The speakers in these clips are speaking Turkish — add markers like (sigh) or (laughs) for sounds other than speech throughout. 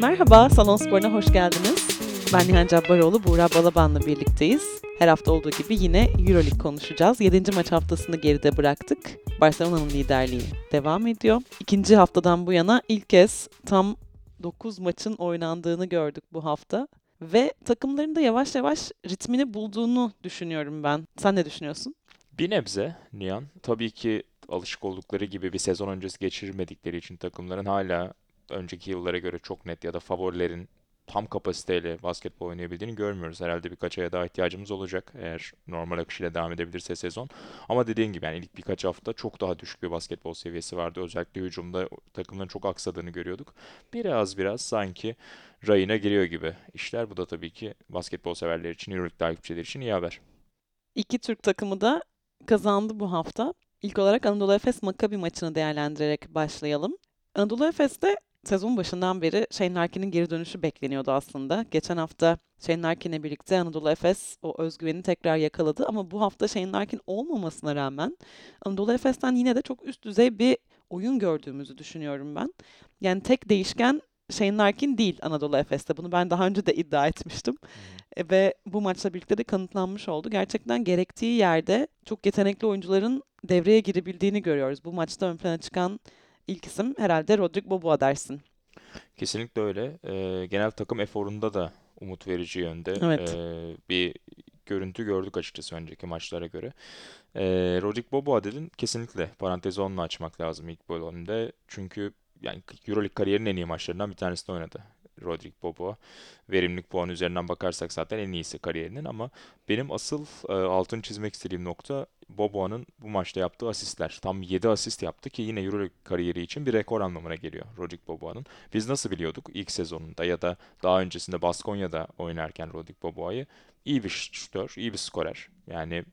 Merhaba, Salon Spor'una hoş geldiniz. Ben Nihan Cabbaroğlu, Buğra Balaban'la birlikteyiz. Her hafta olduğu gibi yine Euroleague konuşacağız. 7. maç haftasını geride bıraktık. Barcelona'nın liderliği devam ediyor. İkinci haftadan bu yana ilk kez tam 9 maçın oynandığını gördük bu hafta. Ve takımların da yavaş yavaş ritmini bulduğunu düşünüyorum ben. Sen ne düşünüyorsun? Bir nebze Nihan. Tabii ki alışık oldukları gibi bir sezon öncesi geçirmedikleri için takımların hala önceki yıllara göre çok net ya da favorilerin tam kapasiteyle basketbol oynayabildiğini görmüyoruz. Herhalde birkaç aya daha ihtiyacımız olacak eğer normal akışıyla devam edebilirse sezon. Ama dediğin gibi yani ilk birkaç hafta çok daha düşük bir basketbol seviyesi vardı. Özellikle hücumda takımların çok aksadığını görüyorduk. Biraz biraz sanki rayına giriyor gibi işler. Bu da tabii ki basketbol severler için, Euroleague takipçileri için iyi haber. İki Türk takımı da kazandı bu hafta. İlk olarak Anadolu Efes Maccabi maçını değerlendirerek başlayalım. Anadolu Efes'te sezon başından beri Shane Larkin'in geri dönüşü bekleniyordu aslında. Geçen hafta Shane Larkin'le birlikte Anadolu Efes o özgüveni tekrar yakaladı ama bu hafta Shane Larkin olmamasına rağmen Anadolu Efes'ten yine de çok üst düzey bir oyun gördüğümüzü düşünüyorum ben. Yani tek değişken Shane Larkin değil Anadolu Efes'te. Bunu ben daha önce de iddia etmiştim. E, ve bu maçla birlikte de kanıtlanmış oldu. Gerçekten gerektiği yerde çok yetenekli oyuncuların devreye girebildiğini görüyoruz. Bu maçta ön plana çıkan ilk isim herhalde Rodrik Boboa dersin. Kesinlikle öyle. Ee, genel takım eforunda da umut verici yönde Evet. ee, bir görüntü gördük açıkçası önceki maçlara göre. Ee, Rodrik Boboa dedin kesinlikle parantezi onunla açmak lazım ilk bölümde. Çünkü yani Euroleague kariyerinin en iyi maçlarından bir tanesinde oynadı. Rodrik Boboa. Verimlilik puanı üzerinden bakarsak zaten en iyisi kariyerinin ama benim asıl e, altını çizmek istediğim nokta Boboa'nın bu maçta yaptığı asistler. Tam 7 asist yaptı ki yine Euroleague kariyeri için bir rekor anlamına geliyor Rodrik Boboa'nın. Biz nasıl biliyorduk ilk sezonunda ya da daha öncesinde Baskonya'da oynarken Rodrik Boboa'yı iyi bir şutör, iyi bir skorer. Yani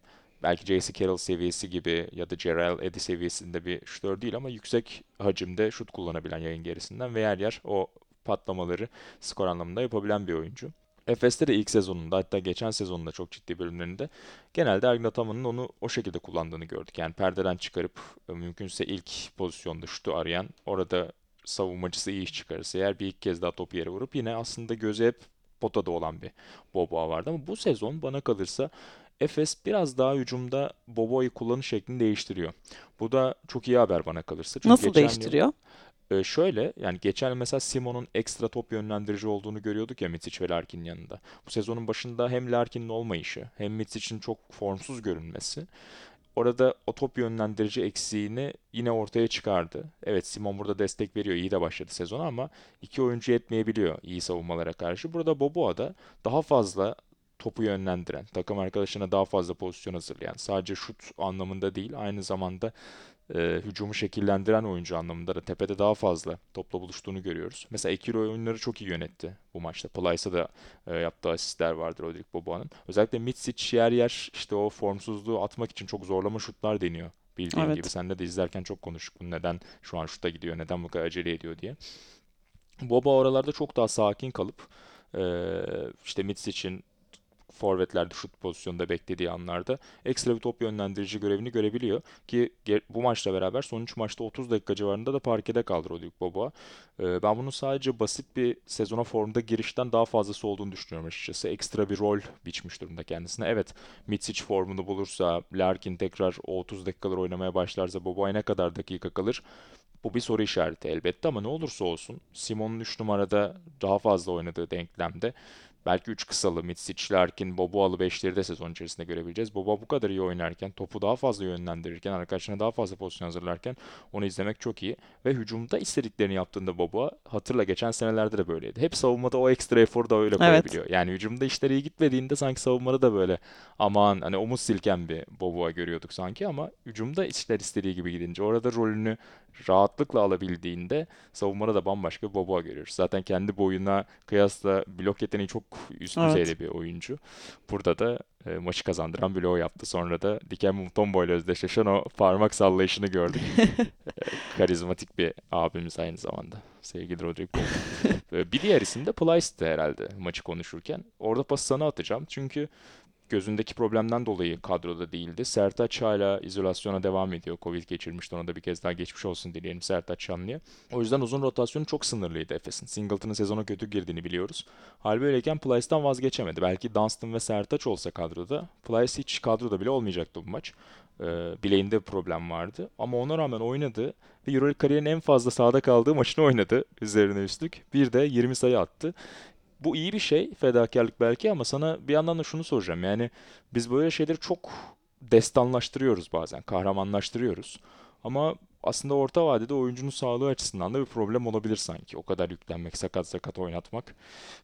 belki J.C. Carroll seviyesi gibi ya da Jarrell Eddie seviyesinde bir şutör değil ama yüksek hacimde şut kullanabilen yayın gerisinden ve yer yer o patlamaları skor anlamında yapabilen bir oyuncu. Efes'te de ilk sezonunda hatta geçen sezonunda çok ciddi bölümlerinde genelde Ergin Ataman'ın onu o şekilde kullandığını gördük. Yani perdeden çıkarıp e, mümkünse ilk pozisyonda şutu arayan orada savunmacısı iyi iş çıkarırsa eğer bir ilk kez daha topu yere vurup yine aslında gözü hep potada olan bir Boboa vardı ama bu sezon bana kalırsa Efes biraz daha hücumda Boboa'yı kullanış şeklini değiştiriyor. Bu da çok iyi haber bana kalırsa. Çünkü Nasıl geçen yıl ee, şöyle yani geçen mesela Simon'un ekstra top yönlendirici olduğunu görüyorduk ya Mitic ve Larkin'in yanında. Bu sezonun başında hem Larkin'in olmayışı hem Mitic'in çok formsuz görünmesi orada o top yönlendirici eksiğini yine ortaya çıkardı. Evet Simon burada destek veriyor. iyi de başladı sezona ama iki oyuncu yetmeyebiliyor iyi savunmalara karşı. Burada Boboa da daha fazla topu yönlendiren, takım arkadaşına daha fazla pozisyon hazırlayan, sadece şut anlamında değil, aynı zamanda e, hücumu şekillendiren oyuncu anlamında da tepede daha fazla topla buluştuğunu görüyoruz. Mesela ikili oyunları çok iyi yönetti bu maçta. Plyce'a da e, yaptığı asistler vardır Rodrik Boboa'nın. Özellikle Mitsic yer yer işte o formsuzluğu atmak için çok zorlama şutlar deniyor. Bildiğin gibi. Evet. Sen de izlerken çok konuştuk. Bu neden şu an şuta gidiyor, neden bu kadar acele ediyor diye. Boba oralarda çok daha sakin kalıp e, işte Mitsic'in forvetlerde şut pozisyonunda beklediği anlarda ekstra bir top yönlendirici görevini görebiliyor. Ki bu maçla beraber son 3 maçta 30 dakika civarında da parkede kaldı Rodrik Boboa. Ee, ben bunun sadece basit bir sezona formda girişten daha fazlası olduğunu düşünüyorum açıkçası. Ekstra bir rol biçmiş durumda kendisine. Evet Mitsic formunu bulursa, Larkin tekrar o 30 dakikalar oynamaya başlarsa Boboa'ya ne kadar dakika kalır? Bu bir soru işareti elbette ama ne olursa olsun Simon'un 3 numarada daha fazla oynadığı denklemde Belki 3 kısalı, Mitsic, Larkin, Boboalı beşleri de sezon içerisinde görebileceğiz. Boba bu kadar iyi oynarken, topu daha fazla yönlendirirken, arkadaşlarına daha fazla pozisyon hazırlarken onu izlemek çok iyi. Ve hücumda istediklerini yaptığında Boba, hatırla geçen senelerde de böyleydi. Hep savunmada o ekstra eforu da öyle Evet. koyabiliyor. Yani hücumda işleri iyi gitmediğinde sanki savunmada da böyle aman hani omuz silken bir Boboa görüyorduk sanki ama hücumda işler istediği gibi gidince orada rolünü rahatlıkla alabildiğinde savunmada da bambaşka bir Boboa görüyoruz. Zaten kendi boyuna kıyasla blok yeteneği çok üst Evet. düzeyde bir oyuncu. Burada da e, maçı kazandıran bloğu yaptı. Sonra da Diken Mutombo ile özdeşleşen o parmak sallayışını gördük. (laughs) Karizmatik bir abimiz aynı zamanda. Sevgili Rodrigo. E, Bir diğer isim de Plyce'dı herhalde maçı konuşurken. Orada pası sana atacağım. Çünkü gözündeki problemden dolayı kadroda değildi. Sertaç hala izolasyona devam ediyor. Covid geçirmişti. Ona da bir kez daha geçmiş olsun dileyelim Sertaç Şanlı'ya. O yüzden uzun rotasyonu çok sınırlıydı Efes'in. Singleton'ın sezona kötü girdiğini biliyoruz. Hal böyleyken Plyce'dan vazgeçemedi. Belki Dunstan ve Sertaç olsa kadroda Plyce hiç kadroda bile olmayacaktı bu maç. Ee, bileğinde problem vardı. Ama ona rağmen oynadı ve Euroleague kariyerinin en fazla sahada kaldığı maçını oynadı üzerine üstlük. Bir de 20 sayı attı. Bu iyi bir şey, fedakarlık belki ama sana bir yandan da şunu soracağım. Yani biz böyle şeyleri çok destanlaştırıyoruz bazen, kahramanlaştırıyoruz. Ama aslında orta vadede oyuncunun sağlığı açısından da bir problem olabilir sanki. O kadar yüklenmek, sakat sakat oynatmak.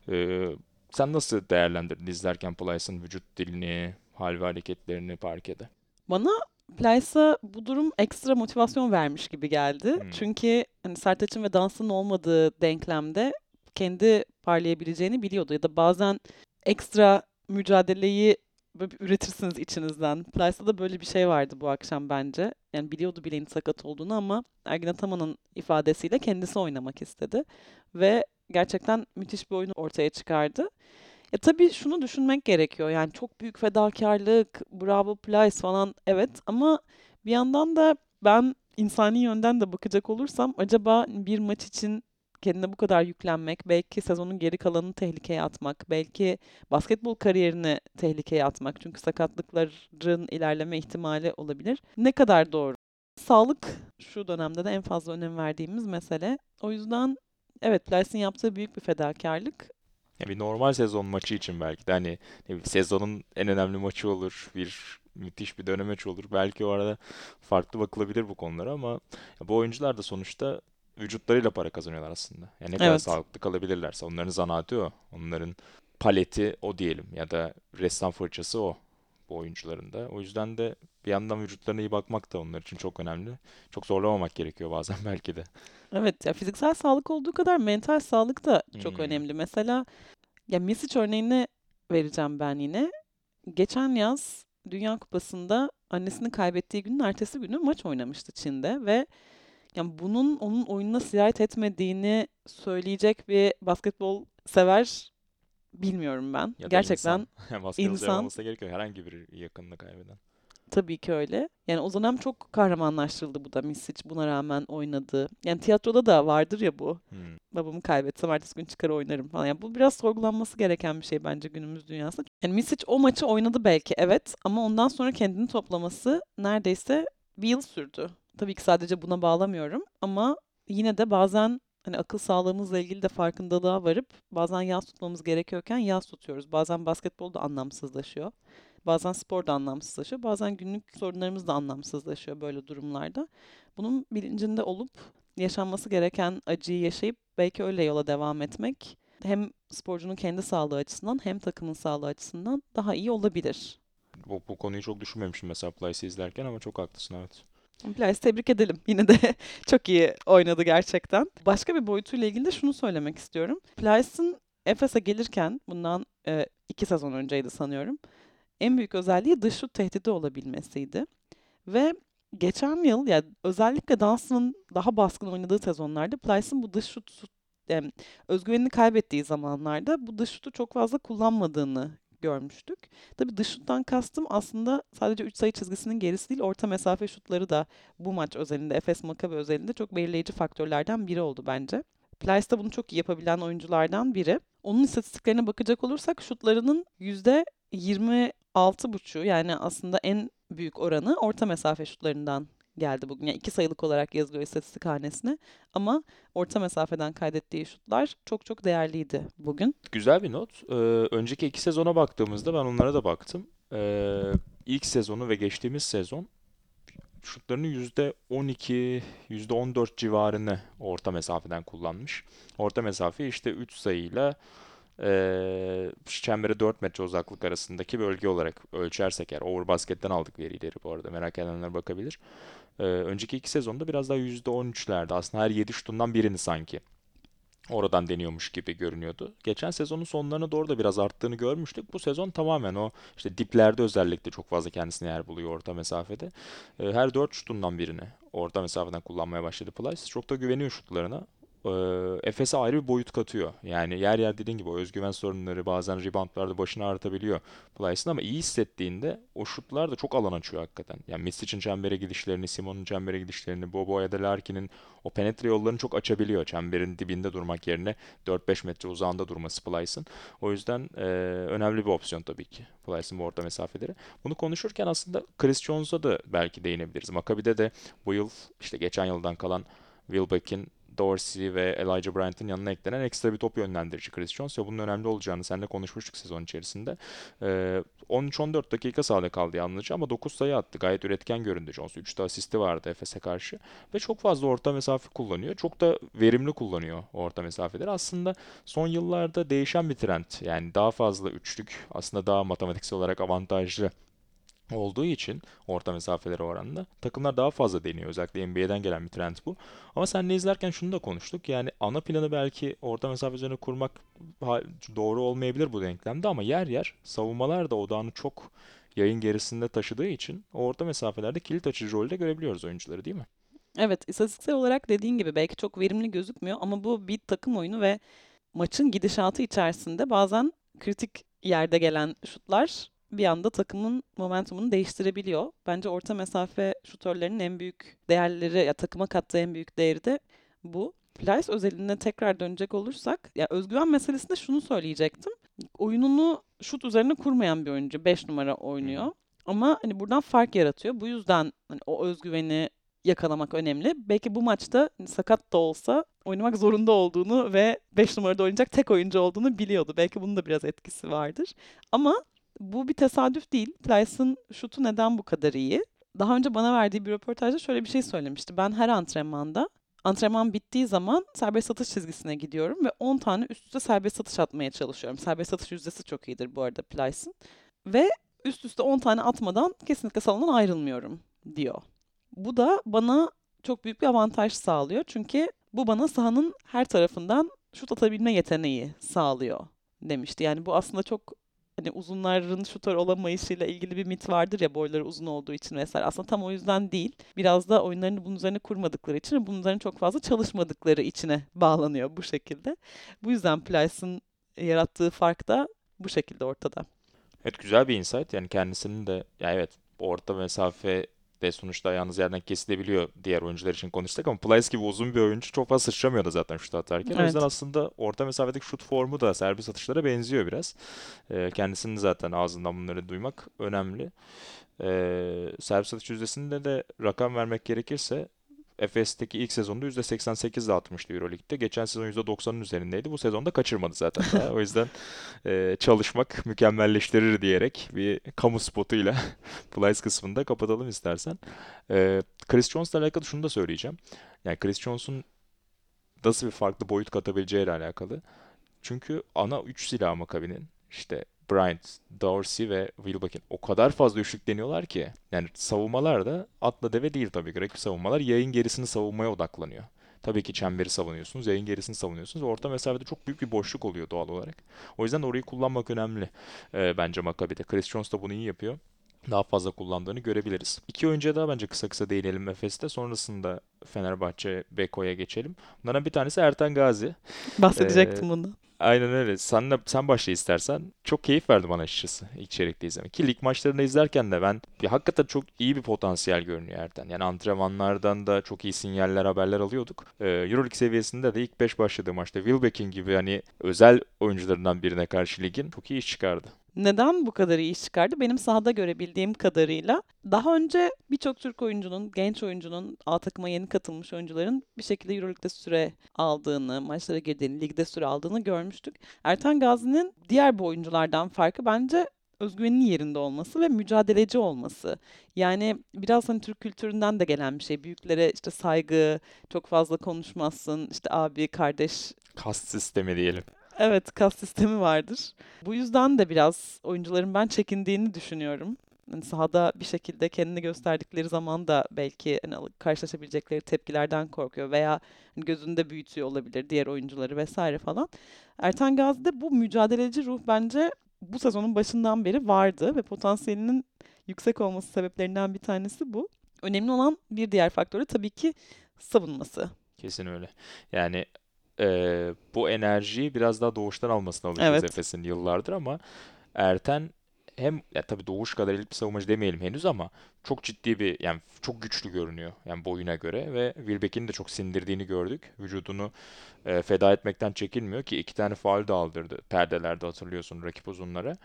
Ee, sen nasıl değerlendirdin izlerken Plyce'ın vücut dilini, hal ve hareketlerini parkede? Bana Plyce'a bu durum ekstra motivasyon vermiş gibi geldi. Hmm. Çünkü hani Sertaç'ın ve Dans'ın olmadığı denklemde kendi parlayabileceğini biliyordu. Ya da bazen ekstra mücadeleyi böyle üretirsiniz içinizden. Plyce'da da böyle bir şey vardı bu akşam bence. Yani biliyordu bileğinin sakat olduğunu ama Ergin Ataman'ın ifadesiyle kendisi oynamak istedi. Ve gerçekten müthiş bir oyunu ortaya çıkardı. Ya tabii şunu düşünmek gerekiyor. Yani çok büyük fedakarlık, bravo Plyce falan evet ama bir yandan da ben insani yönden de bakacak olursam acaba bir maç için kendine bu kadar yüklenmek, belki sezonun geri kalanını tehlikeye atmak, belki basketbol kariyerini tehlikeye atmak çünkü sakatlıkların ilerleme ihtimali olabilir. Ne kadar doğru? Sağlık şu dönemde de en fazla önem verdiğimiz mesele. O yüzden evet Plyce'in yaptığı büyük bir fedakarlık Ya bir normal sezon maçı için belki de hani sezonun en önemli maçı olur, bir müthiş bir dönemeç olur. Belki o arada farklı bakılabilir bu konulara ama bu oyuncular da sonuçta vücutlarıyla para kazanıyorlar aslında. Yani ne kadar Evet. sağlıklı kalabilirlerse onların zanaatı o. Onların paleti o diyelim ya da ressam fırçası o bu oyuncuların da. O yüzden de bir yandan vücutlarına iyi bakmak da onlar için çok önemli. Çok zorlamamak gerekiyor bazen (laughs) belki de. Evet ya fiziksel sağlık olduğu kadar mental sağlık da çok Hmm. önemli. Mesela ya Misic örneğini vereceğim ben yine. Geçen yaz Dünya Kupası'nda annesini kaybettiği günün ertesi günü maç oynamıştı Çin'de ve yani bunun onun oyununa sirayet etmediğini söyleyecek bir basketbol sever bilmiyorum ben. Ya Gerçekten insan. (laughs) Basketbolcu insan. olması gerekiyor. Herhangi bir yakınını kaybeden. Tabii ki öyle. Yani o dönem çok kahramanlaştırıldı bu da Misic buna rağmen oynadı. Yani tiyatroda da vardır ya bu. Hmm. babamı kaybetsem ertesi gün çıkar oynarım falan. Yani bu biraz sorgulanması gereken bir şey bence günümüz dünyasında. Yani Misic o maçı oynadı belki evet ama ondan sonra kendini toplaması neredeyse bir yıl sürdü. Tabii ki sadece buna bağlamıyorum ama yine de bazen hani akıl sağlığımızla ilgili de farkındalığa varıp bazen yas tutmamız gerekiyorken yas tutuyoruz. Bazen basketbol da anlamsızlaşıyor. Bazen spor da anlamsızlaşıyor. Bazen günlük sorunlarımız da anlamsızlaşıyor böyle durumlarda. Bunun bilincinde olup yaşanması gereken acıyı yaşayıp belki öyle yola devam etmek hem sporcunun kendi sağlığı açısından hem takımın sağlığı açısından daha iyi olabilir. Bu, bu konuyu çok düşünmemişim mesela Plyce'i izlerken ama çok haklısın evet. Plyce tebrik edelim. (laughs) Yine de çok iyi oynadı gerçekten. Başka bir boyutuyla ilgili de şunu söylemek istiyorum. Plyce'ın Efes'e gelirken bundan e, iki sezon önceydi sanıyorum. En büyük özelliği dış şut tehdidi olabilmesiydi. Ve geçen yıl yani özellikle Dunstan'ın daha baskın oynadığı sezonlarda Plyce'ın bu dış şut em, özgüvenini kaybettiği zamanlarda bu dış şutu çok fazla kullanmadığını görmüştük. Tabii dış şuttan kastım aslında sadece 3 sayı çizgisinin gerisi değil, orta mesafe şutları da bu maç özelinde, Efes Maccabi özelinde çok belirleyici faktörlerden biri oldu bence. Plyce de bunu çok iyi yapabilen oyunculardan biri. Onun istatistiklerine bakacak olursak şutlarının %26,5'u yani aslında en büyük oranı orta mesafe şutlarından geldi bugün. Yani iki sayılık olarak yazılıyor istatistik hanesine. Ama orta mesafeden kaydettiği şutlar çok çok değerliydi bugün. Güzel bir not. Ee, önceki iki sezona baktığımızda ben onlara da baktım. Ee, ilk sezonu ve geçtiğimiz sezon şutlarını %12, %14 civarını orta mesafeden kullanmış. Orta mesafe işte 3 sayıyla eee çembere 4 metre uzaklık arasındaki bölge olarak ölçersek eğer. Overbasket'ten aldık verileri bu arada. Merak edenler bakabilir. Ee, önceki iki sezonda biraz daha %13'lerde. Aslında her 7 şutundan birini sanki oradan deniyormuş gibi görünüyordu. Geçen sezonun sonlarına doğru da biraz arttığını görmüştük. Bu sezon tamamen o işte diplerde özellikle çok fazla kendisine yer buluyor orta mesafede. Ee, Her 4 şutundan birini orta mesafeden kullanmaya başladı Plyce. Çok da güveniyor şutlarına. Efes'e ayrı bir boyut katıyor. Yani yer yer dediğin gibi özgüven sorunları bazen reboundlarda başını ağrıtabiliyor Plyce'ın ama iyi hissettiğinde o şutlar da çok alan açıyor hakikaten. Yani Misic'in çembere gidişlerini, Simon'un çembere gidişlerini, Bobo ya da Larkin'in o penetre yollarını çok açabiliyor. Çemberin dibinde durmak yerine 4-5 metre uzağında durması Plyce'ın. O yüzden e, önemli bir opsiyon tabii ki Plyce'ın bu orta mesafeleri. Bunu konuşurken aslında Chris Jones'a da belki değinebiliriz. Maccabi'de de bu yıl işte geçen yıldan kalan Wilbeck'in Dorsey ve Elijah Bryant'ın yanına eklenen ekstra bir top yönlendirici Chris Jones ve bunun önemli olacağını seninle konuşmuştuk sezon içerisinde. Ee, 13-14 dakika sahada kaldı yalnızca ama 9 sayı attı. Gayet üretken göründü Jones. 3 de asisti vardı Efes'e karşı ve çok fazla orta mesafe kullanıyor. Çok da verimli kullanıyor orta mesafeleri. Aslında son yıllarda değişen bir trend. Yani daha fazla üçlük aslında daha matematiksel olarak avantajlı olduğu için orta mesafeleri oranında takımlar daha fazla deniyor. Özellikle NBA'den gelen bir trend bu. Ama seninle izlerken şunu da konuştuk. Yani ana planı belki orta mesafe üzerine kurmak doğru olmayabilir bu denklemde ama yer yer savunmalar da odağını çok yayın gerisinde taşıdığı için orta mesafelerde kilit açıcı rolde görebiliyoruz oyuncuları değil mi? Evet, istatistiksel olarak dediğin gibi belki çok verimli gözükmüyor ama bu bir takım oyunu ve maçın gidişatı içerisinde bazen kritik yerde gelen şutlar bir anda takımın momentumunu değiştirebiliyor. Bence orta mesafe şutörlerinin en büyük değerleri ya takıma kattığı en büyük değeri de bu. Plyce özeline tekrar dönecek olursak ya özgüven meselesinde şunu söyleyecektim. Oyununu şut üzerine kurmayan bir oyuncu. 5 numara oynuyor. Ama hani buradan fark yaratıyor. Bu yüzden hani o özgüveni yakalamak önemli. Belki bu maçta hani sakat da olsa oynamak zorunda olduğunu ve 5 numarada oynayacak tek oyuncu olduğunu biliyordu. Belki bunun da biraz etkisi vardır. Ama bu bir tesadüf değil. Plyce'ın şutu neden bu kadar iyi? Daha önce bana verdiği bir röportajda şöyle bir şey söylemişti. Ben her antrenmanda antrenman bittiği zaman serbest atış çizgisine gidiyorum ve 10 tane üst üste serbest atış atmaya çalışıyorum. Serbest atış yüzdesi çok iyidir bu arada Plyce'ın. Ve üst üste 10 tane atmadan kesinlikle salondan ayrılmıyorum diyor. Bu da bana çok büyük bir avantaj sağlıyor. Çünkü bu bana sahanın her tarafından şut atabilme yeteneği sağlıyor demişti. Yani bu aslında çok hani uzunların şutör olamayışıyla ilgili bir mit vardır ya boyları uzun olduğu için vesaire. Aslında tam o yüzden değil. Biraz da oyunlarını bunun üzerine kurmadıkları için bunun üzerine çok fazla çalışmadıkları içine bağlanıyor bu şekilde. Bu yüzden Plyce'ın yarattığı fark da bu şekilde ortada. Evet güzel bir insight. Yani kendisinin de ya evet orta mesafe de sonuçta ayağınız yerden kesilebiliyor diğer oyuncular için konuşsak ama Plyce gibi uzun bir oyuncu çok fazla sıçramıyordu zaten şut atarken. O yüzden Evet. aslında orta mesafedeki şut formu da servis atışlara benziyor biraz. Ee, kendisinin zaten ağzından bunları duymak önemli. Ee, servis atış yüzdesinde de rakam vermek gerekirse Efes'teki ilk sezonda %88 dağıtmıştı Euroleague'de. Geçen sezon %90'ın üzerindeydi. Bu sezonda kaçırmadı zaten daha. O yüzden (laughs) e, çalışmak mükemmelleştirir diyerek bir kamu spotuyla (laughs) Plyce kısmını da kapatalım istersen. E, Chris Jones'la alakalı şunu da söyleyeceğim. Yani Chris Jones'un nasıl bir farklı boyut katabileceğiyle alakalı. Çünkü ana 3 silah Maccabi'nin işte Bryant, Dorsey ve Wilbeck'in o kadar fazla üçlük deniyorlar ki. Yani savunmalar da atla deve değil tabii ki. Rakip savunmalar yayın gerisini savunmaya odaklanıyor. Tabii ki çemberi savunuyorsunuz, yayın gerisini savunuyorsunuz. Orta mesafede çok büyük bir boşluk oluyor doğal olarak. O yüzden orayı kullanmak önemli e, bence Maccabi'de. Chris Jones da bunu iyi yapıyor. Daha fazla kullandığını görebiliriz. İki oyuncuya daha bence kısa kısa değinelim Efes'te. Sonrasında Fenerbahçe, Beko'ya geçelim. Bunlardan bir tanesi Ertan Gazi. Bahsedecektim bundan. Aynen öyle. Sen de, sen başla istersen. Çok keyif verdi bana açıkçası ilk çeyrekte izlemek. Ki lig maçlarını izlerken de ben bir, hakikaten çok iyi bir potansiyel görünüyor Erten. Yani antrenmanlardan da çok iyi sinyaller, haberler alıyorduk. Ee, Euroleague seviyesinde de ilk 5 başladığı maçta Wilbekin gibi hani özel oyuncularından birine karşı ligin çok iyi iş çıkardı. Neden bu kadar iyi iş çıkardı? Benim sahada görebildiğim kadarıyla daha önce birçok Türk oyuncunun, genç oyuncunun, A takıma yeni katılmış oyuncuların bir şekilde Euroleague'de süre aldığını, maçlara girdiğini, ligde süre aldığını görmüştük. Ertan Gazi'nin diğer bu oyunculardan farkı bence özgüveninin yerinde olması ve mücadeleci olması. Yani biraz hani Türk kültüründen de gelen bir şey. Büyüklere işte saygı, çok fazla konuşmazsın, işte abi, kardeş Kast sistemi diyelim. Evet, kas sistemi vardır. Bu yüzden de biraz oyuncuların ben çekindiğini düşünüyorum. Hani sahada bir şekilde kendini gösterdikleri zaman da belki hani karşılaşabilecekleri tepkilerden korkuyor veya hani gözünde büyütüyor olabilir diğer oyuncuları vesaire falan. Ertan Gazi'de bu mücadeleci ruh bence bu sezonun başından beri vardı ve potansiyelinin yüksek olması sebeplerinden bir tanesi bu. Önemli olan bir diğer faktör de tabii ki savunması. Kesin öyle. Yani e, bu enerjiyi biraz daha Doğuş'tan almasına alışıyoruz Evet. Efes'in yıllardır ama Erten hem ya tabii Doğuş kadar elit bir savunmacı demeyelim henüz ama çok ciddi bir yani çok güçlü görünüyor yani boyuna göre ve Wilbeck'in de çok sindirdiğini gördük. Vücudunu e, feda etmekten çekinmiyor ki iki tane faul de aldırdı perdelerde hatırlıyorsun rakip uzunlara.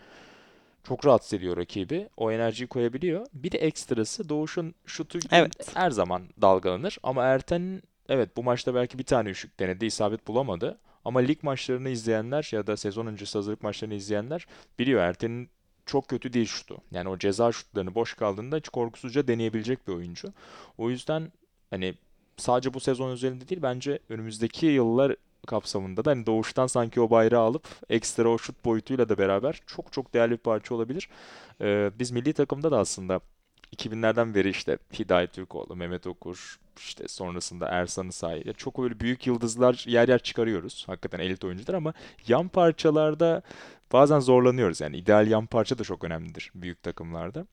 Çok rahatsız ediyor rakibi. O enerjiyi koyabiliyor. Bir de ekstrası Doğuş'un şutu Evet. her zaman dalgalanır ama Erten'in evet bu maçta belki bir tane üçlük denedi, isabet bulamadı. Ama lig maçlarını izleyenler ya da sezon öncesi hazırlık maçlarını izleyenler biliyor Erten'in çok kötü değil şutu. Yani o ceza şutlarını boş kaldığında hiç korkusuzca deneyebilecek bir oyuncu. O yüzden hani sadece bu sezon üzerinde değil bence önümüzdeki yıllar kapsamında da hani doğuştan sanki o bayrağı alıp ekstra o şut boyutuyla da beraber çok çok değerli bir parça olabilir. Ee, biz milli takımda da aslında 2000'lerden beri işte Hidayet Türkoğlu, Mehmet Okur, işte sonrasında Ersan Say ya çok öyle büyük yıldızlar yer yer çıkarıyoruz. Hakikaten elit oyuncular ama yan parçalarda bazen zorlanıyoruz. Yani ideal yan parça da çok önemlidir büyük takımlarda.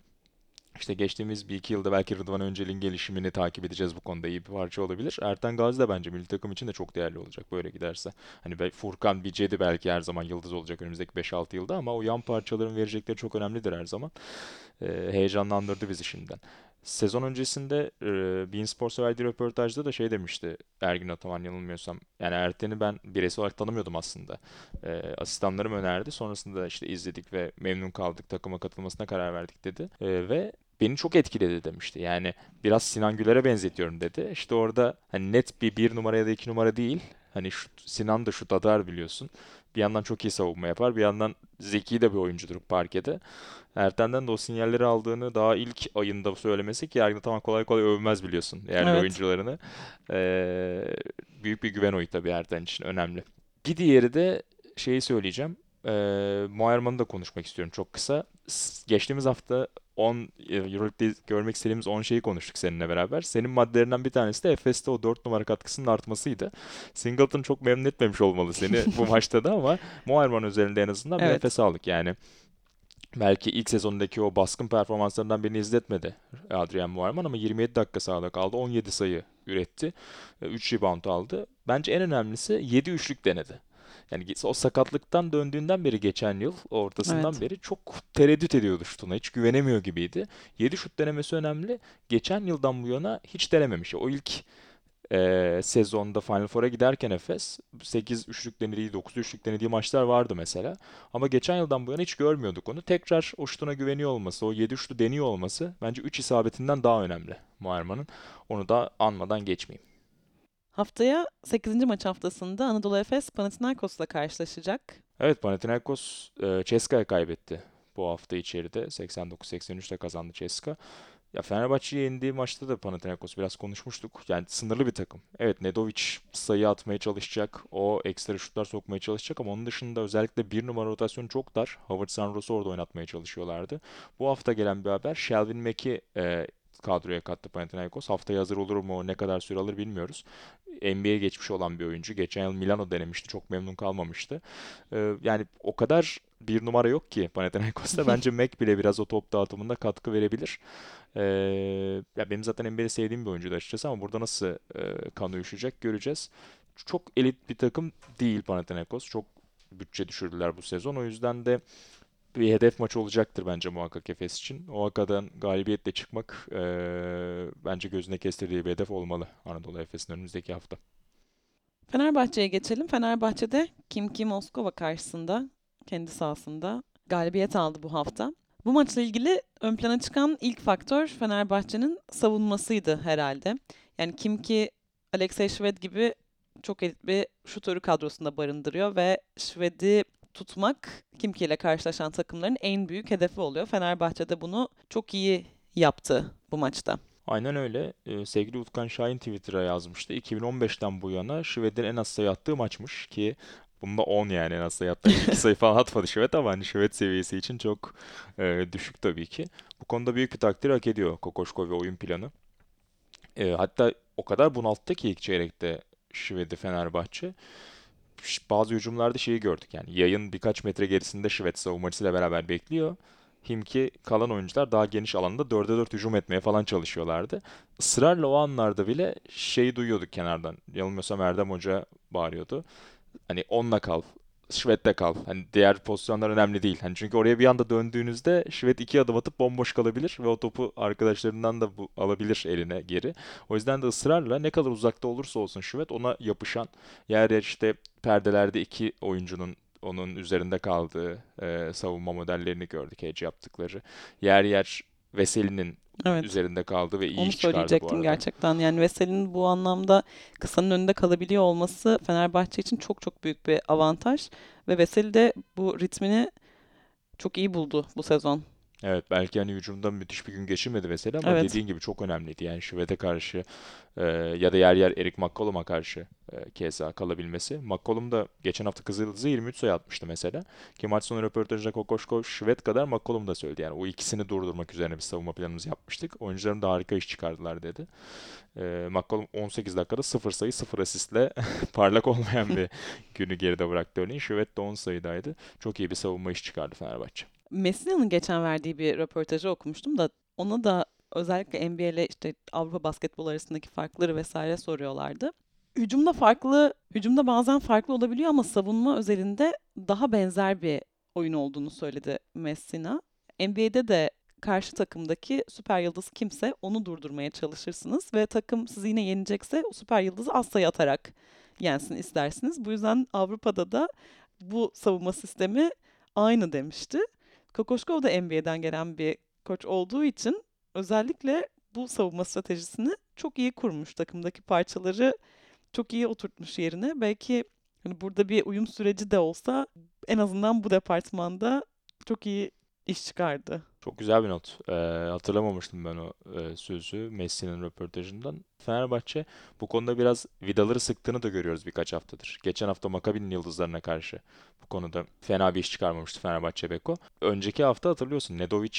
İşte geçtiğimiz bir iki yılda belki Rıdvan Öncel'in gelişimini takip edeceğiz bu konuda iyi bir parça olabilir. Erten Gazi de bence milli takım için de çok değerli olacak böyle giderse. Hani Furkan Bicedi belki her zaman yıldız olacak önümüzdeki 5-6 yılda ama o yan parçaların verecekleri çok önemlidir her zaman. Ee, heyecanlandırdı bizi şimdiden. Sezon öncesinde e, Bein Sports'a verdiği röportajda da şey demişti Ergin Ataman yanılmıyorsam. Yani Erten'i ben bireysel olarak tanımıyordum aslında. Ee, asistanlarım önerdi. Sonrasında işte izledik ve memnun kaldık. Takıma katılmasına karar verdik dedi. Ee, ve beni çok etkiledi demişti. Yani biraz Sinan Güler'e benzetiyorum dedi. İşte orada hani net bir bir numara ya da iki numara değil. Hani şut, Sinan da şut atar biliyorsun. Bir yandan çok iyi savunma yapar. Bir yandan zeki de bir oyuncudur parkede. Erten'den de o sinyalleri aldığını daha ilk ayında söylemesi ki Ergin tamam kolay kolay övmez biliyorsun yerli Evet. oyuncularını. Ee, büyük bir güven oyu tabii Erten için önemli. Bir diğeri de şeyi söyleyeceğim. Ee, Moerman'ı da konuşmak istiyorum çok kısa. Geçtiğimiz hafta 10 e, Euroleague'de görmek istediğimiz 10 şeyi konuştuk seninle beraber. Senin maddelerinden bir tanesi de Efes'te o 4 numara katkısının artmasıydı. Singleton çok memnun etmemiş olmalı seni (laughs) bu maçta da ama Moerman üzerinde en azından bir Evet. nefes aldık yani. Belki ilk sezondaki o baskın performanslarından birini izletmedi Adrian Moerman ama 27 dakika sahada kaldı. 17 sayı üretti. 3 rebound aldı. Bence en önemlisi 7 üçlük denedi. Yani o sakatlıktan döndüğünden beri geçen yıl ortasından Evet. beri çok tereddüt ediyordu şutuna. Hiç güvenemiyor gibiydi. 7 şut denemesi önemli. Geçen yıldan bu yana hiç denememiş. O ilk e, sezonda Final Four'a giderken Efes 8 üçlük denediği, 9 üçlük denediği maçlar vardı mesela. Ama geçen yıldan bu yana hiç görmüyorduk onu. Tekrar o şutuna güveniyor olması, o 7 üçlü deniyor olması bence 3 isabetinden daha önemli Muharman'ın. Onu da anmadan geçmeyeyim. Haftaya 8. maç haftasında Anadolu Efes Panathinaikos'la karşılaşacak. Evet Panathinaikos e, Ceska'ya kaybetti bu hafta içeride. 89-83'te kazandı Ceska. Ya Fenerbahçe'yi yendiği maçta da Panathinaikos biraz konuşmuştuk. Yani sınırlı bir takım. Evet Nedovic sayı atmaya çalışacak. O ekstra şutlar sokmaya çalışacak ama onun dışında özellikle bir numara rotasyonu çok dar. Howard Sanros'u orada oynatmaya çalışıyorlardı. Bu hafta gelen bir haber Shelvin Mack'i e, kadroya kattı Panathinaikos. Haftaya hazır olur mu, ne kadar süre alır bilmiyoruz. NBA'ye geçmiş olan bir oyuncu. Geçen yıl Milano denemişti. Çok memnun kalmamıştı. Ee, yani o kadar bir numara yok ki Panathinaikos'ta. (laughs) Bence Mac bile biraz o top dağıtımında katkı verebilir. Ee, ya benim zaten NBA'de sevdiğim bir oyuncuydu açıkçası ama burada nasıl e, kan uyuşacak göreceğiz. Çok elit bir takım değil Panathinaikos. Çok bütçe düşürdüler bu sezon. O yüzden de bir hedef maçı olacaktır bence muhakkak Efes için. O hakadan galibiyetle çıkmak e, bence gözüne kestirdiği bir hedef olmalı Anadolu Efes'in önümüzdeki hafta. Fenerbahçe'ye geçelim. Fenerbahçe'de Kimki Moskova karşısında kendi sahasında galibiyet aldı bu hafta. Bu maçla ilgili ön plana çıkan ilk faktör Fenerbahçe'nin savunmasıydı herhalde. Yani Kimki Alexey Shved gibi çok elit bir şutörü kadrosunda barındırıyor ve Shved'i tutmak Kimki ile karşılaşan takımların en büyük hedefi oluyor. Fenerbahçe de bunu çok iyi yaptı bu maçta. Aynen öyle. Ee, sevgili Utkan Şahin Twitter'a yazmıştı. 2015'ten bu yana Şved'in en az sayı attığı maçmış ki bunda 10 yani en az sayı attığı. 2 (laughs) sayı falan atmadı Şved ama hani Şved seviyesi için çok e, düşük tabii ki. Bu konuda büyük bir takdir hak ediyor Kokoşkov ve oyun planı. E, hatta o kadar bunalttı ki ilk çeyrekte Şved'i Fenerbahçe. Bazı hücumlarda şeyi gördük yani yayın birkaç metre gerisinde Şved savunmacısıyla beraber bekliyor. Himki kalan oyuncular daha geniş alanda 4'e 4 hücum etmeye falan çalışıyorlardı. Israrla o anlarda bile şeyi duyuyorduk kenardan. Yanılmıyorsam Erdem Hoca bağırıyordu. Hani onunla kal. Şved'de kal. Hani diğer pozisyonlar önemli değil. Hani çünkü oraya bir anda döndüğünüzde Şved iki adım atıp bomboş kalabilir ve o topu arkadaşlarından da bu, alabilir eline geri. O yüzden de ısrarla ne kadar uzakta olursa olsun Şved ona yapışan yer yer işte perdelerde iki oyuncunun onun üzerinde kaldığı e, savunma modellerini gördük hedge yaptıkları. Yer yer Veseli'nin Evet. üzerinde kaldı ve iyi Onu iş çıkardı bu söyleyecektim arada. gerçekten. Yani Veseli'nin bu anlamda kısanın önünde kalabiliyor olması Fenerbahçe için çok çok büyük bir avantaj. Ve Veseli de bu ritmini çok iyi buldu bu sezon. Evet belki hani hücumda müthiş bir gün geçirmedi mesela ama Evet. dediğin gibi çok önemliydi. Yani Şved'e karşı e, ya da yer yer Erik McCollum'a karşı e, keza kalabilmesi. McCollum da geçen hafta Kızıldız'ı 23 sayı atmıştı mesela. Ki maç sonu röportajında Kokoşko Şved kadar McCollum da söyledi. Yani o ikisini durdurmak üzerine bir savunma planımızı yapmıştık. Oyuncularım da harika iş çıkardılar dedi. E, McCollum 18 dakikada 0 sayı 0 asistle (laughs) parlak olmayan bir (laughs) günü geride bıraktı örneğin. Şved de 10 sayıdaydı. Çok iyi bir savunma iş çıkardı Fenerbahçe. Messina'nın geçen verdiği bir röportajı okumuştum da ona da özellikle NBA ile işte Avrupa basketbol arasındaki farkları vesaire soruyorlardı. Hücumda farklı, hücumda bazen farklı olabiliyor ama savunma özelinde daha benzer bir oyun olduğunu söyledi Messina. NBA'de de karşı takımdaki süper yıldız kimse onu durdurmaya çalışırsınız ve takım sizi yine yenecekse o süper yıldızı az sayı atarak yensin istersiniz. Bu yüzden Avrupa'da da bu savunma sistemi aynı demişti. Kokoşkov da NBA'den gelen bir koç olduğu için özellikle bu savunma stratejisini çok iyi kurmuş. Takımdaki parçaları çok iyi oturtmuş yerine. Belki hani burada bir uyum süreci de olsa en azından bu departmanda çok iyi iş çıkardı. Çok güzel bir not. Ee, hatırlamamıştım ben o e, sözü Messi'nin röportajından. Fenerbahçe bu konuda biraz vidaları sıktığını da görüyoruz birkaç haftadır. Geçen hafta Makabi'nin yıldızlarına karşı bu konuda fena bir iş çıkarmamıştı Fenerbahçe Beko. Önceki hafta hatırlıyorsun Nedovic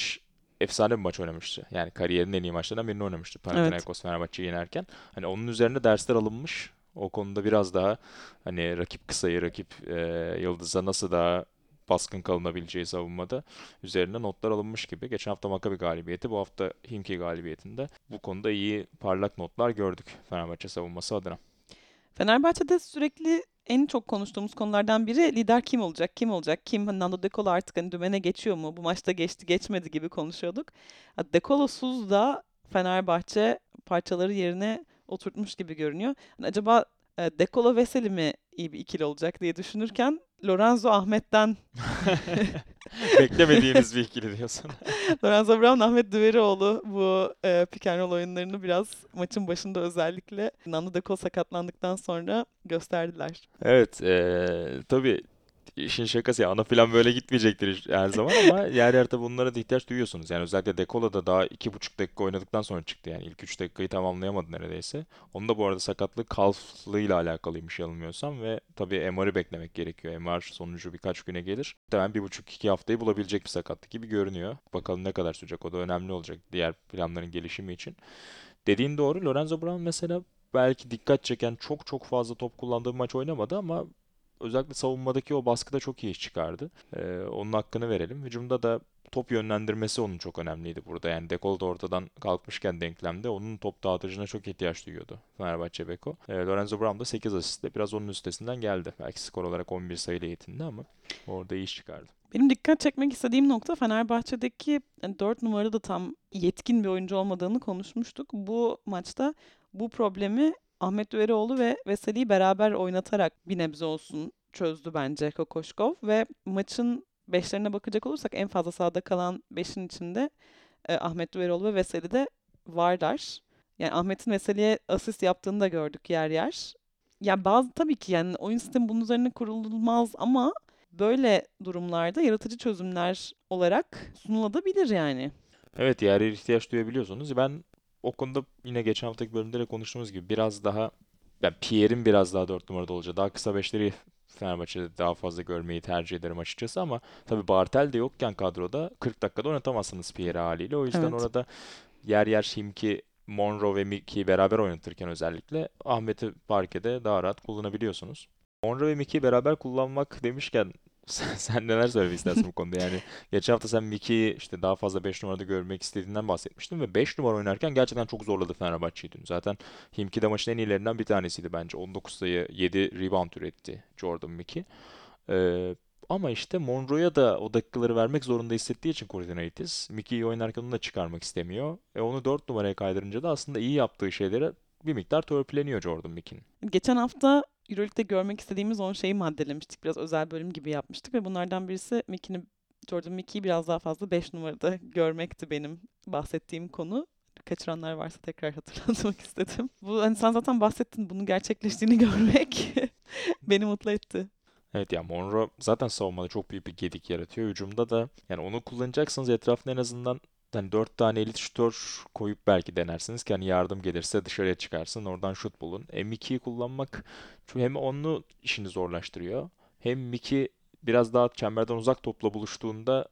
efsane bir maç oynamıştı. Yani kariyerinin en iyi maçlarından birini oynamıştı Panathinaikos Fenerbahçe'yi yenerken. Hani onun üzerine dersler alınmış. O konuda biraz daha hani rakip kısayı, rakip e, yıldıza nasıl daha baskın kalınabileceği savunmada üzerine notlar alınmış gibi. Geçen hafta Maccabi galibiyeti, bu hafta Himki galibiyetinde bu konuda iyi parlak notlar gördük Fenerbahçe savunması adına. Fenerbahçe'de sürekli en çok konuştuğumuz konulardan biri lider kim olacak, kim olacak, kim Nando De Colo artık hani dümene geçiyor mu, bu maçta geçti geçmedi gibi konuşuyorduk. De da Fenerbahçe parçaları yerine oturtmuş gibi görünüyor. Hani acaba e, De Colo Veseli mi iyi bir ikili olacak diye düşünürken Lorenzo Ahmet'ten (laughs) Beklemediğiniz bir ikili diyorsun. (laughs) Lorenzo Brown, Ahmet Düverioğlu bu e, pick and roll oyunlarını biraz maçın başında özellikle Nando De Colo sakatlandıktan sonra gösterdiler. Evet, eee tabii işin şakası ya ana plan böyle gitmeyecektir her zaman ama yer yer tabii bunlara da ihtiyaç duyuyorsunuz. Yani özellikle Dekola da daha iki buçuk dakika oynadıktan sonra çıktı yani ilk üç dakikayı tamamlayamadı neredeyse. Onun da bu arada sakatlığı kalflığıyla alakalıymış yanılmıyorsam ve tabii MR'ı beklemek gerekiyor. MR sonucu birkaç güne gelir. Hemen bir buçuk iki haftayı bulabilecek bir sakatlık gibi görünüyor. Bakalım ne kadar sürecek o da önemli olacak diğer planların gelişimi için. Dediğin doğru. Lorenzo Brown mesela belki dikkat çeken çok çok fazla top kullandığı maç oynamadı ama özellikle savunmadaki o baskıda çok iyi iş çıkardı. Ee, onun hakkını verelim. Hücumda da top yönlendirmesi onun çok önemliydi burada. Yani Dekol da ortadan kalkmışken denklemde onun top dağıtıcına çok ihtiyaç duyuyordu Fenerbahçe Beko. Ee, Lorenzo Brown da 8 asistle biraz onun üstesinden geldi. Belki skor olarak 11 sayıyla yetindi ama orada iyi iş çıkardı. Benim dikkat çekmek istediğim nokta Fenerbahçe'deki yani 4 numarada tam yetkin bir oyuncu olmadığını konuşmuştuk. Bu maçta bu problemi Ahmet Düverioğlu ve Veseli'yi beraber oynatarak bir nebze olsun çözdü bence Kokoşkov ve maçın beşlerine bakacak olursak en fazla sahada kalan beşin içinde e, Ahmet Düverioğlu ve Veseli de varlar. Yani Ahmet'in Veseli'ye asist yaptığını da gördük yer yer. Ya bazı tabii ki yani oyun sistemi bunun üzerine kurulmaz ama böyle durumlarda yaratıcı çözümler olarak sunulabilir yani. Evet yer yer ihtiyaç duyabiliyorsunuz. Ben o konuda yine geçen haftaki bölümde de konuştuğumuz gibi biraz daha ben Pierre'in biraz daha 4 numarada olacağı daha kısa beşleri Fenerbahçe'de daha fazla görmeyi tercih ederim açıkçası ama tabii Bartel de yokken kadroda 40 dakikada oynatamazsınız Pierre haliyle. O yüzden Evet. orada yer yer Şimki, Monroe ve Mickey'i beraber oynatırken özellikle Ahmet'i parkede daha rahat kullanabiliyorsunuz. Monroe ve Mickey'i beraber kullanmak demişken Sen, sen neler söylemek istersin bu konuda? Yani geçen hafta sen Miki'yi işte daha fazla 5 numarada görmek istediğinden bahsetmiştin ve 5 numara oynarken gerçekten çok zorladı Fenerbahçe'yi dün. Zaten Himki de maçın en iyilerinden bir tanesiydi bence. 19 sayı 7 rebound üretti Jordan Miki. Ee, ama işte Monroe'ya da o dakikaları vermek zorunda hissettiği için Koordinaitis, Miki'yi oynarken onu da çıkarmak istemiyor. E onu 4 numaraya kaydırınca da aslında iyi yaptığı şeyleri bir miktar törpüleniyor Jordan Miki'nin. Geçen hafta Euroleague'de görmek istediğimiz 10 şeyi maddelemiştik. Biraz özel bölüm gibi yapmıştık ve bunlardan birisi Mickey'ni, Jordan Mickey'i biraz daha fazla 5 numarada görmekti benim bahsettiğim konu. Kaçıranlar varsa tekrar hatırlatmak (laughs) istedim. Bu hani sen zaten bahsettin bunun gerçekleştiğini (laughs) görmek (laughs) beni mutlu etti. Evet ya Monroe zaten savunmada çok büyük bir gedik yaratıyor. Hücumda da yani onu kullanacaksınız etrafına en azından hani 4 tane elit şutör koyup belki denersiniz ki hani yardım gelirse dışarıya çıkarsın oradan şut bulun. M2'yi kullanmak hem onu işini zorlaştırıyor hem Miki biraz daha çemberden uzak topla buluştuğunda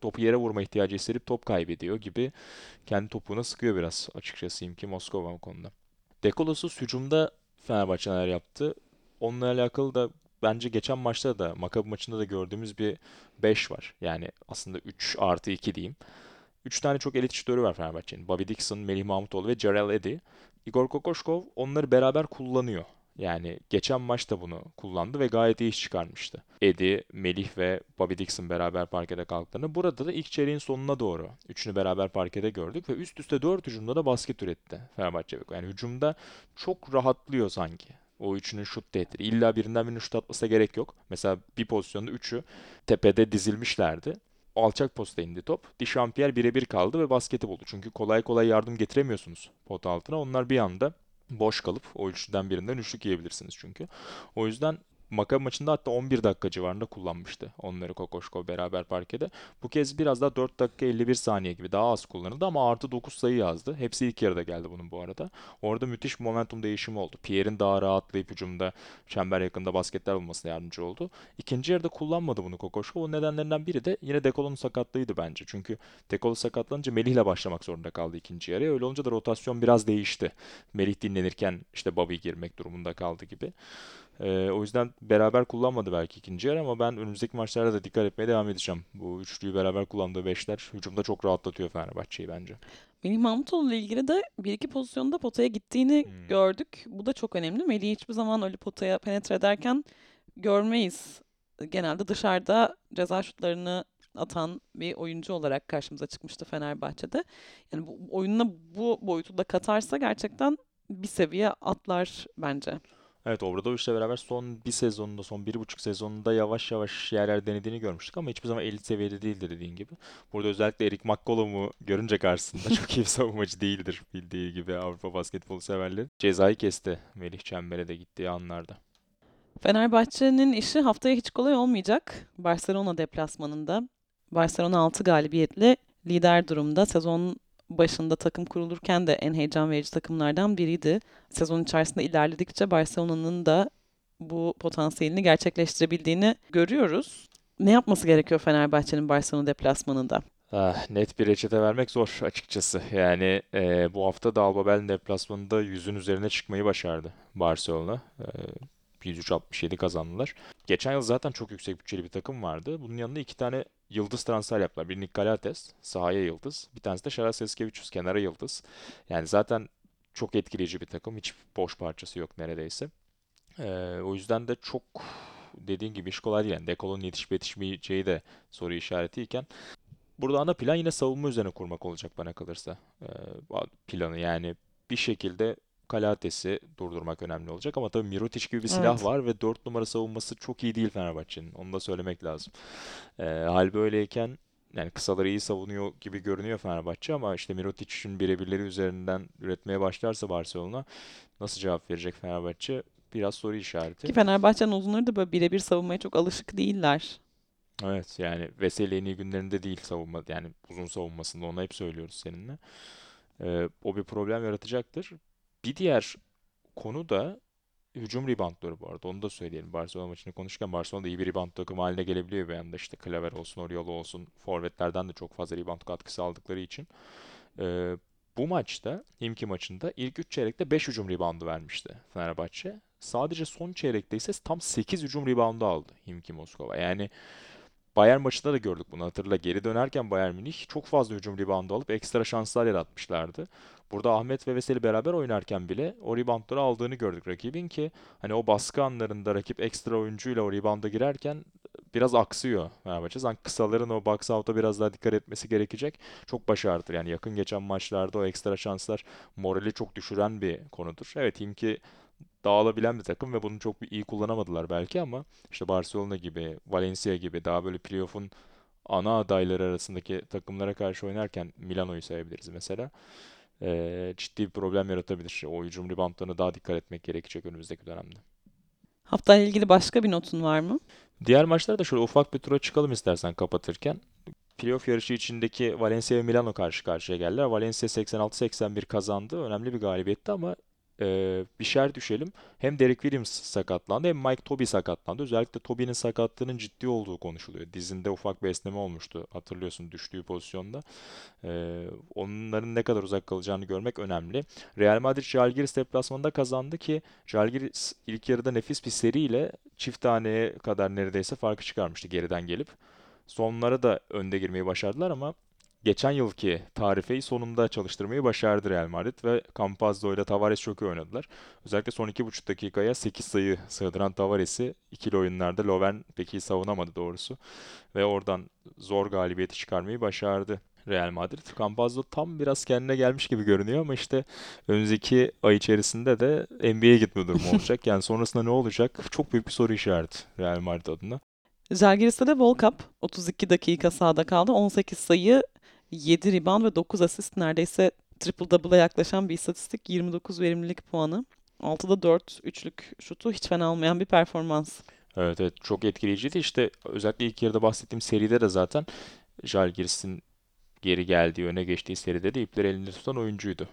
topu yere vurma ihtiyacı hissedip top kaybediyor gibi kendi topuğuna sıkıyor biraz açıkçası Imki Moskova bu konuda. Dekolosuz hücumda Fenerbahçe neler yaptı? Onunla alakalı da bence geçen maçta da Maccabi maçında da gördüğümüz bir 5 var. Yani aslında 3 artı 2 diyeyim. 3 tane çok elit şutörü var Fenerbahçe'nin. Bobby Dixon, Melih Mahmutoğlu ve Jarrell Eddy. Igor Kokoşkov onları beraber kullanıyor. Yani geçen maçta bunu kullandı ve gayet iyi iş çıkarmıştı. Eddy, Melih ve Bobby Dixon beraber parkede kalktıklarında. Burada da ilk çeyreğin sonuna doğru üçünü beraber parkede gördük ve üst üste 4 hücumda da basket üretti Fenerbahçe. Yani hücumda çok rahatlıyor sanki. O üçünün şut tehdidi. İlla birinden birinin şut atmasına gerek yok. Mesela bir pozisyonda üçü tepede dizilmişlerdi. Alçak posta indi top. Dişampier birebir kaldı ve basketi buldu. Çünkü kolay kolay yardım getiremiyorsunuz pot altına. Onlar bir anda boş kalıp o üçlüden birinden üçlük yiyebilirsiniz çünkü. O yüzden Maccabi maçında hatta 11 dakika civarında kullanmıştı onları Kokoşko beraber parkede. Bu kez biraz daha 4 dakika 51 saniye gibi daha az kullanıldı ama artı 9 sayı yazdı. Hepsi ilk yarıda geldi bunun bu arada. Orada müthiş momentum değişimi oldu. Pierre'in daha rahatlayıp hücumda çember yakında basketler bulmasına yardımcı oldu. İkinci yarıda kullanmadı bunu Kokoşko. O nedenlerinden biri de yine Dekolo'nun sakatlığıydı bence. Çünkü Dekolo sakatlanınca Melih'le başlamak zorunda kaldı ikinci yarıya. Öyle olunca da rotasyon biraz değişti. Melih dinlenirken işte Bobby girmek durumunda kaldı gibi. Ee, o yüzden beraber kullanmadı belki ikinci yarı ama ben önümüzdeki maçlarda da dikkat etmeye devam edeceğim. Bu üçlüyü beraber kullandığı beşler hücumda çok rahatlatıyor Fenerbahçe'yi bence. Melih Mahmutoğlu ile ilgili de bir iki pozisyonda potaya gittiğini Hmm. gördük. Bu da çok önemli. Melih'i hiçbir zaman öyle potaya penetre ederken görmeyiz. Genelde dışarıda ceza şutlarını atan bir oyuncu olarak karşımıza çıkmıştı Fenerbahçe'de. Yani bu oyununa bu boyutu da katarsa gerçekten bir seviye atlar bence. Evet Obradovic'le beraber son bir sezonunda, son bir buçuk sezonunda yavaş yavaş yerler denediğini görmüştük ama hiçbir zaman elit seviyede değildi dediğin gibi. Burada özellikle Eric McCollum'u görünce karşısında (laughs) çok iyi bir savunmacı değildir bildiği gibi Avrupa basketbolu severleri. Cezayı kesti Melih Çember'e de gittiği anlarda. Fenerbahçe'nin işi haftaya hiç kolay olmayacak. Barcelona deplasmanında. Barcelona 6 galibiyetle lider durumda. Sezon başında takım kurulurken de en heyecan verici takımlardan biriydi. Sezon içerisinde ilerledikçe Barcelona'nın da bu potansiyelini gerçekleştirebildiğini görüyoruz. Ne yapması gerekiyor Fenerbahçe'nin Barcelona deplasmanında? Ah, net bir reçete vermek zor açıkçası. Yani e, bu hafta da Alba Berlin deplasmanında yüzün üzerine çıkmayı başardı Barcelona. E, 103-67 kazandılar. Geçen yıl zaten çok yüksek bütçeli bir takım vardı. Bunun yanında iki tane yıldız transfer yaptılar. Bir Nick Galates, sahaya yıldız. Bir tanesi de Şaras Eskevicius, kenara yıldız. Yani zaten çok etkileyici bir takım. Hiç boş parçası yok neredeyse. E, o yüzden de çok dediğin gibi iş kolay değil. Yani Dekolo'nun yetişip yetişmeyeceği de soru işaretiyken Burada ana plan yine savunma üzerine kurmak olacak bana kalırsa. Ee, planı yani bir şekilde Kalates'i durdurmak önemli olacak ama tabii Mirotic gibi bir silah Evet. var ve 4 numara savunması çok iyi değil Fenerbahçe'nin. Onu da söylemek lazım. Ee, hal böyleyken yani kısaları iyi savunuyor gibi görünüyor Fenerbahçe ama işte Mirotic'in birebirleri üzerinden üretmeye başlarsa Barcelona nasıl cevap verecek Fenerbahçe? Biraz soru Ki işareti. Fenerbahçe'nin uzunları da böyle birebir savunmaya çok alışık değiller. Evet yani Veseli en iyi günlerinde değil savunma yani uzun savunmasında onu hep söylüyoruz seninle. Ee, o bir problem yaratacaktır. Bir diğer konu da hücum reboundları bu arada. Onu da söyleyelim. Barcelona maçını konuşurken Barcelona da iyi bir rebound takımı haline gelebiliyor bir anda. İşte Klaver olsun, Oriolo olsun. Forvetlerden de çok fazla rebound katkısı aldıkları için. Ee, bu maçta, Himki maçında ilk 3 çeyrekte 5 hücum reboundu vermişti Fenerbahçe. sadece son çeyrekte ise tam 8 hücum reboundu aldı Himki Moskova. Yani Bayern maçında da gördük bunu hatırla. Geri dönerken Bayern Münih çok fazla hücum reboundu alıp ekstra şanslar yaratmışlardı. Burada Ahmet ve Veseli beraber oynarken bile o reboundları aldığını gördük rakibin ki hani o baskı anlarında rakip ekstra oyuncuyla o rebounda girerken biraz aksıyor Fenerbahçe. Sanki kısaların o box out'a biraz daha dikkat etmesi gerekecek. Çok başardı. Yani yakın geçen maçlarda o ekstra şanslar morali çok düşüren bir konudur. Evet Himki dağılabilen bir takım ve bunu çok iyi kullanamadılar belki ama işte Barcelona gibi, Valencia gibi daha böyle playoff'un ana adayları arasındaki takımlara karşı oynarken Milano'yu sayabiliriz mesela. Ee, ciddi bir problem yaratabilir. O hücum reboundlarına daha dikkat etmek gerekecek önümüzdeki dönemde. Haftayla ilgili başka bir notun var mı? Diğer maçlara da şöyle ufak bir tura çıkalım istersen kapatırken. Playoff yarışı içindeki Valencia ve Milano karşı karşıya geldiler. Valencia 86-81 kazandı. Önemli bir galibiyetti ama e, bir şer düşelim. Hem Derek Williams sakatlandı hem Mike Toby sakatlandı. Özellikle Toby'nin sakatlığının ciddi olduğu konuşuluyor. Dizinde ufak bir esneme olmuştu hatırlıyorsun düştüğü pozisyonda. E, onların ne kadar uzak kalacağını görmek önemli. Real Madrid Žalgiris deplasmanında kazandı ki Žalgiris ilk yarıda nefis bir seriyle çift taneye kadar neredeyse farkı çıkarmıştı geriden gelip. Sonlara da önde girmeyi başardılar ama geçen yılki tarifeyi sonunda çalıştırmayı başardı Real Madrid ve Campazzo ile Tavares çok iyi oynadılar. Özellikle son 2,5 dakikaya 8 sayı sığdıran Tavares'i ikili oyunlarda Löwen pek iyi savunamadı doğrusu. Ve oradan zor galibiyeti çıkarmayı başardı Real Madrid. Campazzo tam biraz kendine gelmiş gibi görünüyor ama işte önümüzdeki ay içerisinde de NBA'ye gitme durumu (laughs) olacak. Yani sonrasında ne olacak? Çok büyük bir soru işareti Real Madrid adına. Žalgiris'te de Volkap 32 dakika sahada kaldı. 18 sayı, 7 rebound ve 9 asist neredeyse triple double'a yaklaşan bir istatistik. 29 verimlilik puanı. 6'da 4 üçlük şutu hiç fena olmayan bir performans. Evet evet çok etkileyiciydi. İşte özellikle ilk yarıda bahsettiğim seride de zaten Žalgiris'in geri geldiği, öne geçtiği seride de ipleri elinde tutan oyuncuydu.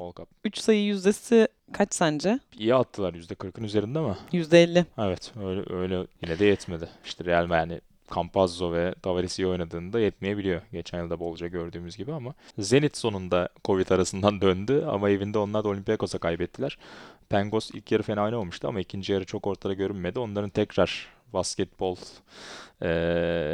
Volkap. 3 sayı yüzdesi kaç sence? İyi attılar %40'ın üzerinde ama %50. evet öyle öyle yine de yetmedi. İşte Real yani Campazzo ve Tavares iyi oynadığında yetmeyebiliyor. Geçen yılda bolca gördüğümüz gibi ama Zenit sonunda Covid arasından (laughs) döndü ama evinde onlar da Olympiakos'a kaybettiler. Pangos ilk yarı fena oynamamıştı ama ikinci yarı çok ortada görünmedi. Onların tekrar basketbol eee,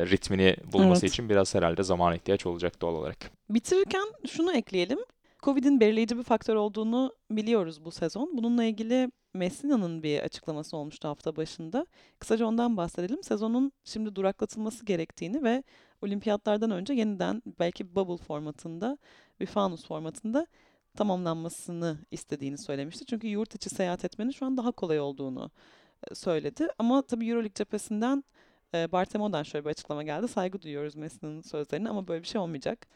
ritmini bulması Evet. için biraz herhalde zaman ihtiyaç olacak doğal olarak. Bitirirken şunu ekleyelim. Covid'in belirleyici bir faktör olduğunu biliyoruz bu sezon. Bununla ilgili Messina'nın bir açıklaması olmuştu hafta başında. Kısaca ondan bahsedelim. Sezonun şimdi duraklatılması gerektiğini ve olimpiyatlardan önce yeniden belki bubble formatında, bir fanus formatında tamamlanmasını istediğini söylemişti. Çünkü yurt içi seyahat etmenin şu an daha kolay olduğunu e, söyledi. Ama tabii Euroleague cephesinden e, Bartemo'dan şöyle bir açıklama geldi. Saygı duyuyoruz Messina'nın sözlerine ama böyle bir şey olmayacak.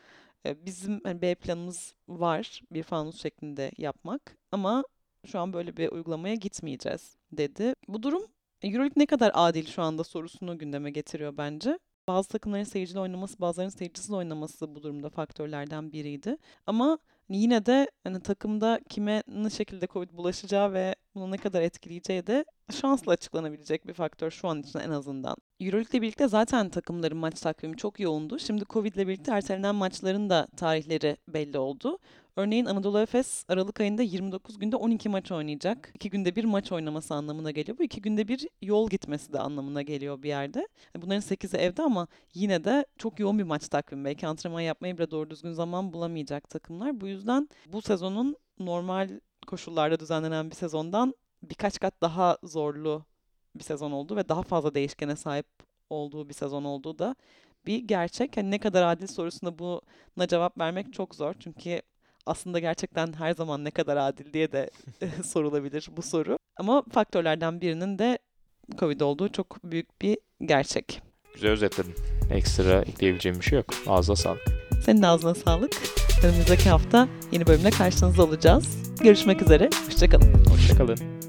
E, Bizim hani B planımız var bir fanus şeklinde yapmak ama şu an böyle bir uygulamaya gitmeyeceğiz dedi. Bu durum Euroleague ne kadar adil şu anda sorusunu gündeme getiriyor bence. Bazı takımların seyircili oynaması, bazılarının seyircisiz oynaması bu durumda faktörlerden biriydi. Ama yine de hani takımda kime ne şekilde Covid bulaşacağı ve bunu ne kadar etkileyeceği de şansla açıklanabilecek bir faktör şu an için en azından. Euroleague birlikte zaten takımların maç takvimi çok yoğundu. Şimdi Covid ile birlikte ertelenen maçların da tarihleri belli oldu. Örneğin Anadolu Efes Aralık ayında 29 günde 12 maç oynayacak. 2 günde bir maç oynaması anlamına geliyor. Bu 2 günde bir yol gitmesi de anlamına geliyor bir yerde. Bunların 8'i evde ama yine de çok yoğun bir maç takvimi. Belki antrenman yapmaya bile doğru düzgün zaman bulamayacak takımlar. Bu yüzden bu sezonun normal koşullarda düzenlenen bir sezondan birkaç kat daha zorlu bir sezon oldu ve daha fazla değişkene sahip olduğu bir sezon olduğu da bir gerçek. Hani ne kadar adil sorusuna buna cevap vermek çok zor. Çünkü aslında gerçekten her zaman ne kadar adil diye de (laughs) sorulabilir bu soru. Ama faktörlerden birinin de Covid olduğu çok büyük bir gerçek. Güzel özetledin. Ekstra ekleyebileceğim bir şey yok. Ağzına sağlık. Senin de ağzına sağlık. Önümüzdeki hafta yeni bölümle karşınızda olacağız. Görüşmek üzere. Hoşçakalın. Hoşçakalın.